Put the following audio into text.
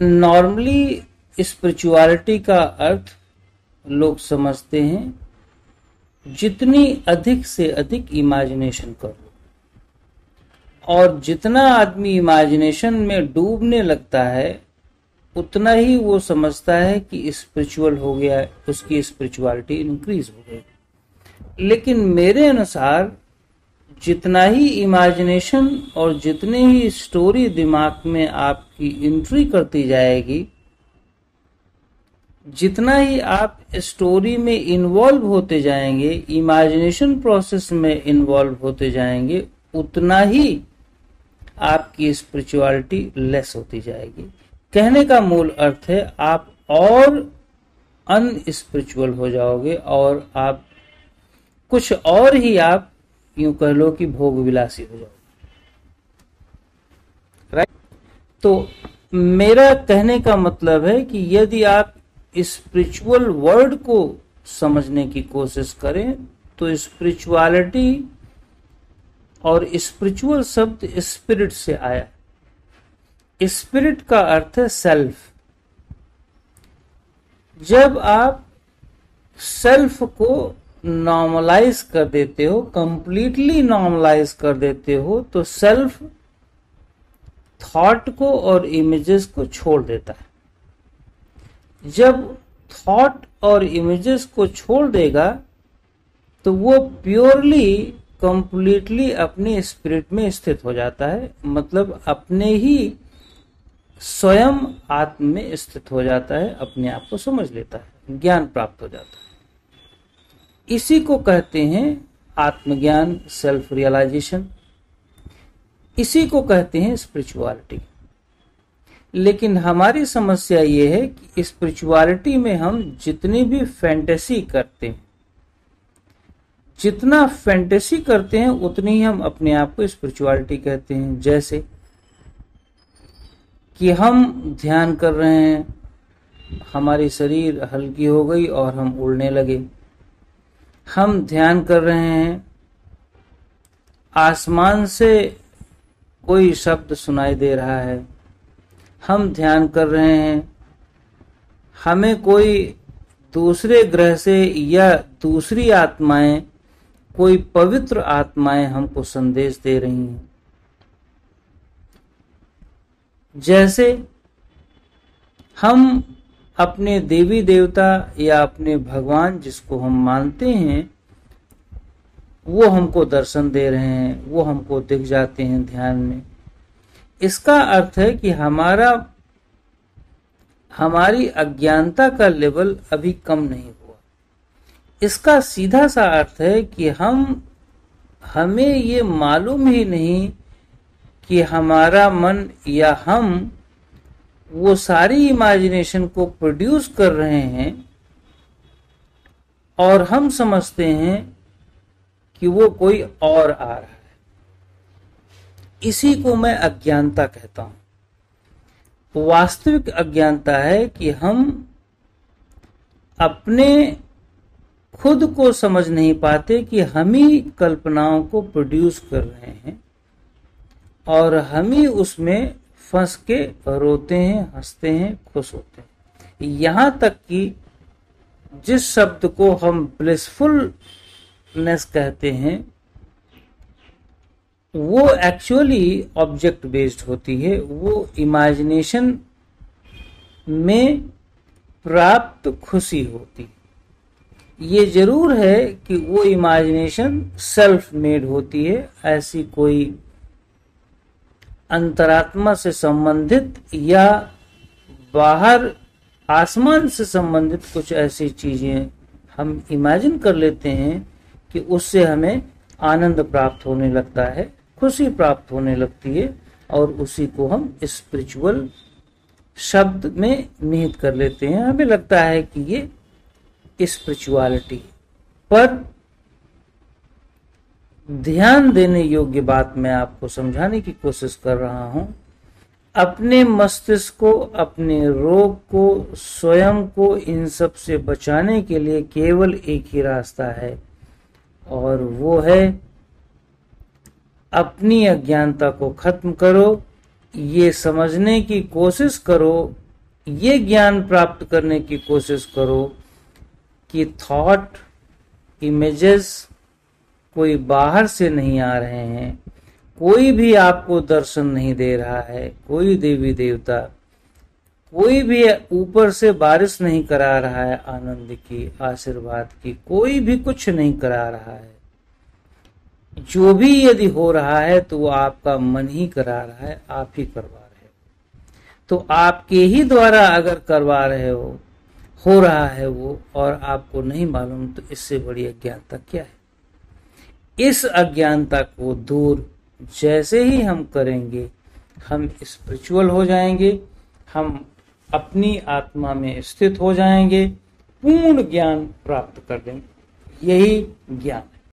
Normally spirituality का अर्थ लोग समझते हैं, जितनी अधिक से अधिक इमेजिनेशन करो। और जितना आदमी इमेजिनेशन में डूबने लगता है, उतना ही वो समझता है कि स्पिरिचुअल हो गया, उसकी स्पिरिचुअलिटी इंक्रीज हो गई। लेकिन मेरे अनुसार, जितना ही इमेजिनेशन और जितनी ही स्टोरी दिमाग में आपकी एंट्री करती जाएगी। जितना ही आप स्टोरी में इन्वॉल्व होते जाएँगे इमेजिनेशन प्रोसेस में इन्वॉल्व होते जाएँगे, उतना ही आपकी स्पिरिचुअलिटी लेस होती जाएगी। कहने का मूल अर्थ है, आप और अनस्पिरिचुअल हो जाओगे और आप कुछ और ही आप यूँ कह लो कि भोग विलासी हो जाओगे। राइट तो मेरा कहने का मतलब है कि यदि आप स्पिरिचुअल वर्ड को समझने की कोशिश करें तो स्पिरिचुअलिटी और स्पिरिचुअल शब्द स्पिरिट से आया। स्पिरिट का अर्थ है सेल्फ जब आप सेल्फ को नॉर्मलाइज कर देते हो कंप्लीटली नॉर्मलाइज कर देते हो तो सेल्फ थॉट को और इमेजेस को छोड़ देता है। जब थॉट और इमेजेस को छोड़ देगा तो वो प्योरली कंप्लीटली अपने स्पिरिट में स्थित हो जाता है। मतलब अपने ही स्वयं आत्म में स्थित हो जाता है, अपने आप को समझ लेता है, ज्ञान प्राप्त हो जाता है। इसी को कहते हैं आत्मज्ञान सेल्फ रियलाइजेशन इसी को कहते हैं स्पिरिचुअलिटी लेकिन हमारी समस्या ये है कि स्पिरिचुअलिटी में हम जितनी भी फैंटेसी करते हैं, जितना फैंटेसी करते हैं, उतनी ही हम अपने आप को स्पिरिचुअलिटी कहते हैं। जैसे कि हम ध्यान कर रहे हैं, हमारी शरीर हल्की हो गई और हम उड़ने लगे। हम ध्यान कर रहे हैं, आसमान से कोई शब्द सुनाई दे रहा है। हम ध्यान कर रहे हैं। हमें कोई दूसरे ग्रह से या दूसरी आत्माएँ, कोई पवित्र आत्माएँ हमको संदेश दे रही हैं। जैसे हम अपने देवी देवता या अपने भगवान जिसको हम मानते हैं वो हमको दर्शन दे रहे हैं, वो हमको दिख जाते हैं ध्यान में। इसका अर्थ है कि हमारा, हमारी अज्ञानता का लेवल अभी कम नहीं हुआ। इसका सीधा सा अर्थ है कि हम, हमें ये मालूम ही नहीं कि हमारा मन या हम वो सारी इमेजिनेशन को प्रोड्यूस कर रहे हैं और हम समझते हैं कि वो कोई और आ रहा है। इसी को मैं अज्ञानता कहता हूँ। वास्तविक अज्ञानता है कि हम अपने खुद को समझ नहीं पाते कि हम ही कल्पनाओं को प्रोड्यूस कर रहे हैं और हम ही उसमें फंस के रोते हैं, हँसते हैं, खुश होते हैं। यहाँ तक कि जिस शब्द को हम ब्लिसफुलनेस कहते हैं, वो एक्चुअली ऑब्जेक्ट बेस्ड होती है, वो इमेजिनेशन में प्राप्त खुशी होती ये ज़रूर है कि वो इमेजिनेशन सेल्फ मेड होती है, ऐसी कोई अंतरात्मा से संबंधित या बाहर आसमान से संबंधित कुछ ऐसी चीज़ें हम इमेजिन कर लेते हैं कि उससे हमें आनंद प्राप्त होने लगता है, खुशी प्राप्त होने लगती है और उसी को हम स्पिरिचुअल शब्द में निहित कर लेते हैं। हमें लगता है कि ये स्पिरिचुअलिटी पर ध्यान देने योग्य बात मैं आपको समझाने की कोशिश कर रहा हूँ। अपने मस्तिष्क को, अपने रोग को, स्वयं को इन सबसे बचाने के लिए केवल एक ही रास्ता है। और वो है, अपनी अज्ञानता को खत्म करो, ये समझने की कोशिश करो, ये ज्ञान प्राप्त करने की कोशिश करो कि थॉट इमेजेस कोई बाहर से नहीं आ रहे हैं, कोई भी आपको दर्शन नहीं दे रहा है, कोई देवी देवता कोई भी ऊपर से बारिश नहीं करा रहा है, आनंद की, आशीर्वाद की, कोई भी कुछ नहीं करा रहा है। जो भी यदि हो रहा है तो वो आपका मन ही करा रहा है, आप ही करवा रहे हो। तो आपके ही द्वारा अगर करवा रहे हो हो रहा है वो, और आपको नहीं मालूम तो इससे बड़ी अज्ञानता क्या है? इस अज्ञानता को दूर जैसे ही हम करेंगे, हम स्पिरिचुअल हो जाएँगे, हम अपनी आत्मा में स्थित हो जाएँगे पूर्ण ज्ञान प्राप्त कर देंगे यही ज्ञान।